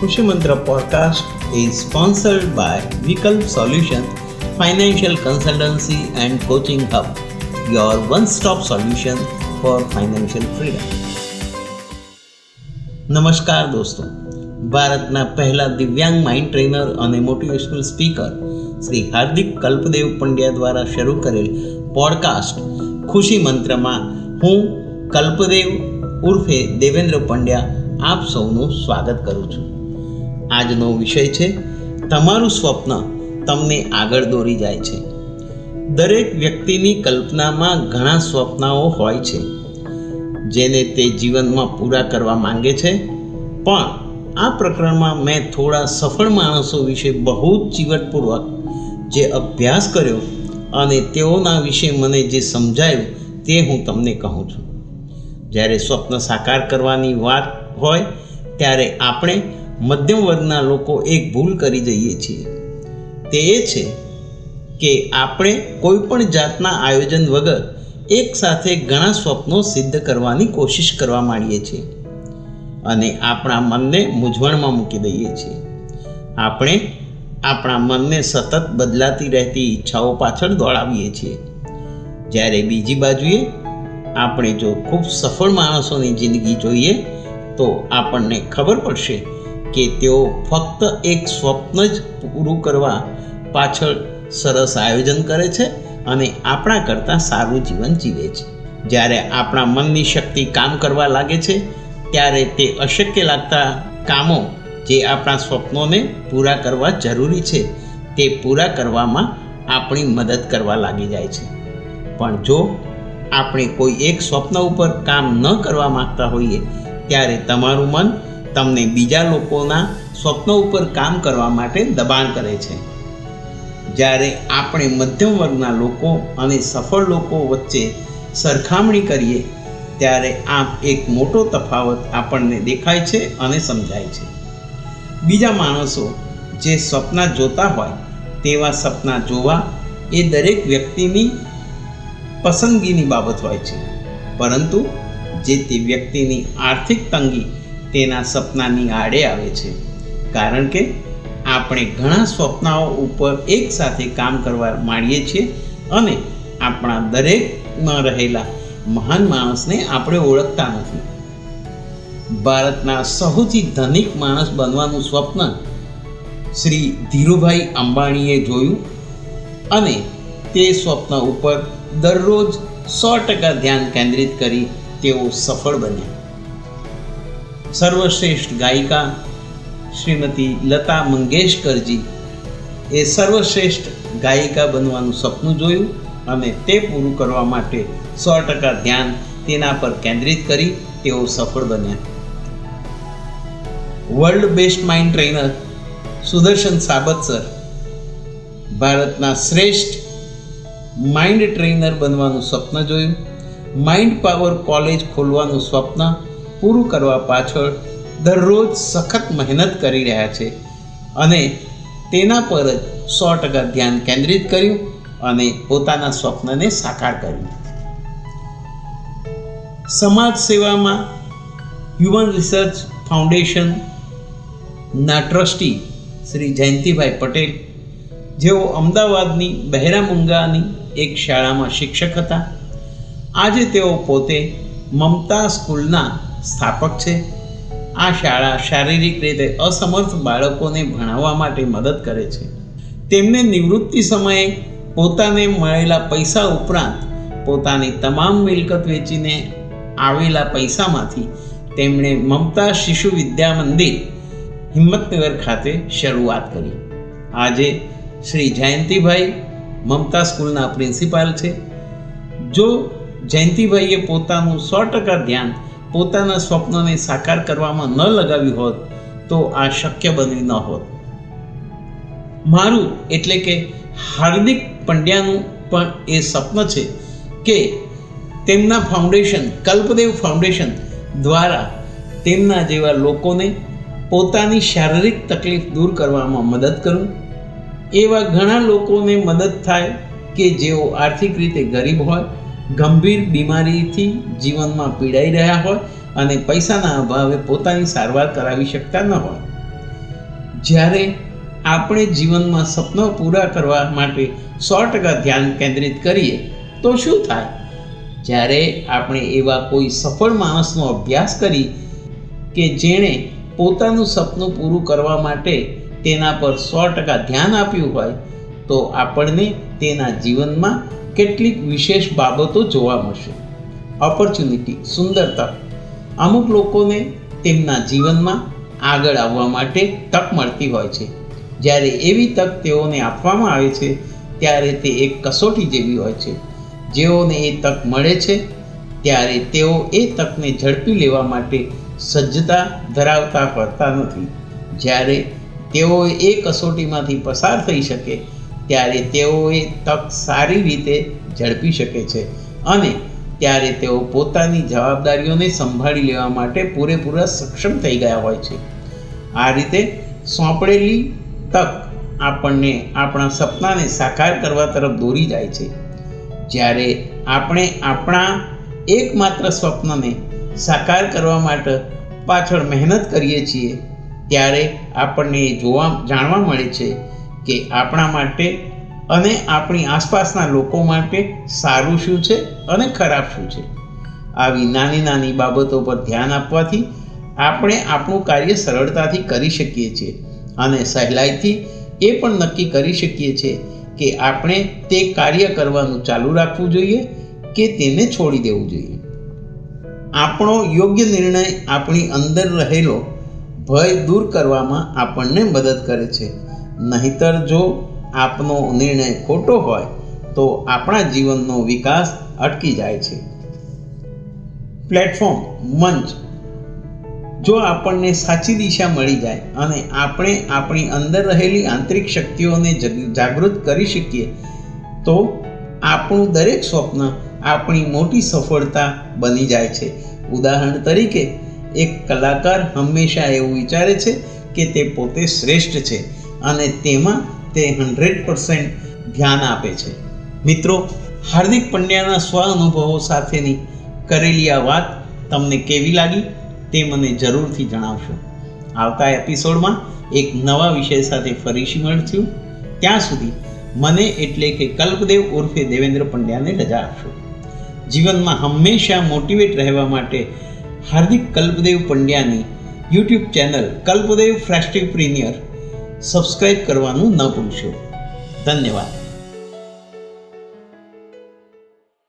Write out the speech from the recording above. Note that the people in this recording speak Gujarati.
Khushi Mantra podcast is sponsored by Vikalp Solution Financial Consultancy and Coaching Hub, your one stop solution for financial freedom. નમસ્કાર દોસ્તો ભારતના પહેલા દિવ્યાંગ માઇન્ડ ટ્રેનર અને મોટિવેશનલ સ્પીકર શ્રી હાર્દિક કલ્પદેવ પંડ્યા દ્વારા શરૂ કરેલ પોડકાસ્ટ ખુશી મંત્રમાં હું કલ્પદેવ ઉર્ફે દેવેન્દ્ર પંડ્યા આપ સૌનું સ્વાગત કરું છું આજનો વિષય છે, તમારું સ્વપ્ન તમને આગળ દોરી જાય છે. દરેક વ્યક્તિની કલ્પનામાં ઘણા સ્વપ્નાઓ હોય છે, જેને તે જીવનમાં પૂરા કરવા માંગે છે. પણ આ પ્રકરણમાં મેં થોડા સફળ માણસો વિશે બહુ જ ચીવટપૂર્વક જે અભ્યાસ કર્યો અને તેઓના વિશે મને જે સમજાયું તે હું તમને કહું છું. જ્યારે સ્વપ્ન સાકાર કરવાની વાત હોય, ત્યારે આપણે મધ્યમ વર્ગના લોકો એક ભૂલ કરી જઈએ છીએ. તે એ છે કે આપણે કોઈ પણ જાતના આયોજન વગર એકસાથે ઘણા સ્વપ્નો સિદ્ધ કરવાની કોશિશ કરવા માંડીએ છીએ અને આપણા મનને મૂંઝવણમાં મૂકી દઈએ છીએ. આપણે આપણા મનને સતત બદલાતી રહેતી ઈચ્છાઓ પાછળ દોડાવીએ છીએ. જ્યારે બીજી બાજુએ આપણે જો ખૂબ સફળ માણસોની જિંદગી જોઈએ તો આપણને ખબર પડશે કે તેઓ ફક્ત એક સ્વપ્ન જ પૂરું કરવા પાછળ સરસ આયોજન કરે છે અને આપણા કરતાં સારું જીવન જીવે છે. જ્યારે આપણા મનની શક્તિ કામ કરવા લાગે છે, ત્યારે તે અશક્ય લાગતા કામો જે આપણા સ્વપ્નોને પૂરા કરવા જરૂરી છે, તે પૂરા કરવામાં આપણી મદદ કરવા લાગી જાય છે. પણ જો આપણે કોઈ એક સ્વપ્ન ઉપર કામ ન કરવા માગતા હોઈએ, ત્યારે તમારું મન તમને બીજા લોકોના સ્વપ્નો ઉપર કામ કરવા માટે દબાણ કરે છે. જ્યારે આપણે મધ્યમ વર્ગના લોકો અને સફળ લોકો વચ્ચે સરખામણી કરીએ, ત્યારે આમ એક મોટો તફાવત આપણને દેખાય છે અને સમજાય છે. બીજા માણસો જે સપના જોતા હોય, તેવા સપના જોવા એ દરેક વ્યક્તિની પસંદગીની બાબત હોય છે. પરંતુ જે તે વ્યક્તિની આર્થિક તંગી તેના સપનાની આડે આવે છે. કારણ કે આપણે ઘણા સ્વપ્નાઓ ઉપર એકસાથે કામ કરવા માંડીએ છીએ અને આપણા દરેકમાં રહેલા મહાન માણસને આપણે ઓળખતા નથી. ભારતના સૌથી ધનિક માણસ બનવાનું સ્વપ્ન શ્રી ધીરુભાઈ અંબાણીએ જોયું અને તે સ્વપ્ન ઉપર દરરોજ સો ટકા ધ્યાન કેન્દ્રિત કરી તેઓ સફળ બન્યા. સર્વશ્રેષ્ઠ ગાયિકા શ્રીમતી લતા મંગેશકરજી એ સર્વશ્રેષ્ઠ ગાયિકા બનવાનું સપનું જોયું અને તે પૂરું કરવા માટે સો ટકા ધ્યાન તેના પર કેન્દ્રિત કરી તેઓ સફળ બન્યા. World best mind trainer Sudarshan Sabat sir ભારતના શ્રેષ્ઠ માઇન્ડ ટ્રેનર બનવાનું સ્વપ્ન જોયું. માઇન્ડ પાવર કોલેજ ખોલવાનું સ્વપ્ન પૂરું કરવા પાછળ દરરોજ સખત મહેનત કરી રહ્યા છે અને તેના પર જ સો ટકા ધ્યાન કેન્દ્રિત કર્યું અને પોતાના સ્વપ્નને સાકાર કર્યું. સમાજ સેવામાં હ્યુમન રિસર્ચ ફાઉન્ડેશનના ટ્રસ્ટી શ્રી જયંતિભાઈ પટેલ, જેઓ અમદાવાદની બહેરામુંગાની એક શાળામાં શિક્ષક હતા, આજે તેઓ પોતે મમતા સ્કૂલના સ્થાપક છે. આ શાળા શારીરિક રીતે અસમર્થ બાળકોને ભણાવવા માટે મદદ કરે છે. તેમને નિવૃત્તિ સમયે પોતાને મળેલા પૈસા ઉપરાંત પોતાની તમામ મિલકત વેચીને આવેલા પૈસામાંથી તેમણે મમતા શિશુ વિદ્યા મંદિર હિંમતનગર ખાતે શરૂઆત કરી. આજે શ્રી જયંતિભાઈ મમતા સ્કૂલના પ્રિન્સિપાલ છે. જો જયંતિભાઈએ પોતાનું સો ટકા ધ્યાન પોતાના સ્વપ્નને સાકાર કરવામાં ન લગાવ્યું હોત, તો આ શક્ય બન્યું ન હોત. મારું એટલે કે હાર્દિક પંડ્યાનું પણ એ સ્વપ્ન છે કે તેમના ફાઉન્ડેશન, કલ્પદેવ ફાઉન્ડેશન દ્વારા તેમના જેવા લોકોને પોતાની શારીરિક તકલીફ દૂર કરવામાં મદદ કરું. એવા ઘણા લોકોને મદદ થાય કે જેઓ આર્થિક રીતે ગરીબ હોય ગંભીર બીમારીથી જીવનમાં પીડાઈ રહ્યા હોય અને પૈસાના અભાવે પોતાની સારવાર કરાવી શકતા ન હોય. જ્યારે આપણે જીવનમાં સપનો પૂરા કરવા માટે સો ટકા ધ્યાન કેન્દ્રિત કરીએ, તો શું થાય? જ્યારે આપણે એવા કોઈ સફળ માણસનો અભ્યાસ કરી કે જેણે પોતાનું સપનું પૂરું કરવા માટે તેના પર સો ટકા ધ્યાન આપ્યું હોય તો આપણને તેના જીવનમાં કેટલીક વિશેષ બાબતો જોવા મળશે. ઓપોર્ચ્યુનિટી સુંદર તક અમુક લોકોને તેમના જીવનમાં આગળ આવવા માટે તક મળતી હોય છે. જ્યારે એવી તક તેઓને આપવામાં આવે છે, ત્યારે તે એક કસોટી જેવી હોય છે. જેઓને એ તક મળે છે, ત્યારે તેઓ એ તકને ઝડપી લેવા માટે સજ્જતા ધરાવતા હોતા નથી. જ્યારે તેઓ એ કસોટીમાંથી પસાર થઈ શકે ત્યારે તેઓ એ તક સારી રીતે ઝડપી શકે છે અને ત્યારે તેઓ પોતાની જવાબદારીઓને સંભાળી લેવા માટે પૂરેપૂરા સક્ષમ થઈ ગયા હોય છે. આ રીતે સોંપડેલી તક આપણને આપણા સપનાને સાકાર કરવા તરફ દોરી જાય છે. જ્યારે આપણે આપણા એકમાત્ર સ્વપ્નને સાકાર કરવા માટે પાછળ મહેનત કરીએ છીએ, ત્યારે આપણને એ જોવા, જાણવા મળે છે કે આપણા માટે અને આપણી આસપાસના લોકો માટે સારું શું છે અને ખરાબ શું છે? આવી નાની નાની બાબતો પર ધ્યાન આપવાથી આપણે આપણું કાર્ય સરળતાથી કરી શકીએ છીએ અને સહેલાઈથી એ પણ નક્કી કરી શકીએ છીએ કે આપણે તે કાર્ય કરવાનું ચાલુ રાખવું જોઈએ કે તેને છોડી દેવું જોઈએ. આપણો યોગ્ય નિર્ણય આપણી અંદર રહેલો ભય દૂર કરવામાં આપણને મદદ કરે છે નહીતર જો આપનો નિર્ણય ખોટો હોય, તો આપણા જીવનનો વિકાસ અટકી જાય છે. પ્લેટફોર્મ, મંચ. જો આપણને સાચી દિશા મળી જાય અને આપણે આપણી અંદર રહેલી આંતરિક શક્તિઓને જાગૃત કરી શકીએ, તો આપણું દરેક સ્વપ્ન આપણી મોટી સફળતા બની જાય છે. ઉદાહરણ તરીકે, એક કલાકાર હંમેશા એવું વિચારે છે કે તે પોતે શ્રેષ્ઠ છે. અને તેમાં તે હંડ્રેડ પર્સન્ટ ધ્યાન આપે છે. મિત્રો, હાર્દિક પંડ્યાના સ્વ અનુભવો સાથેની કરેલી આ વાત તમને કેવી લાગી તે મને જરૂરથી જણાવશો. આવતા એપિસોડમાં એક નવા વિષય સાથે ફરીથી મળશું ત્યાં સુધી મને એટલે કે કલ્પદેવ ઉર્ફે દેવેન્દ્ર પંડ્યાને રજા આપશો. જીવનમાં હંમેશા મોટિવેટ રહેવા માટે હાર્દિક કલ્પદેવ પંડ્યાની યુટ્યુબ ચેનલ કલ્પદેવ ફ્રેસ્ટિવ પ્રીમિયર સબસ્ક્રાઈબ કરવાનું ન ભૂલશો. ધન્યવાદ.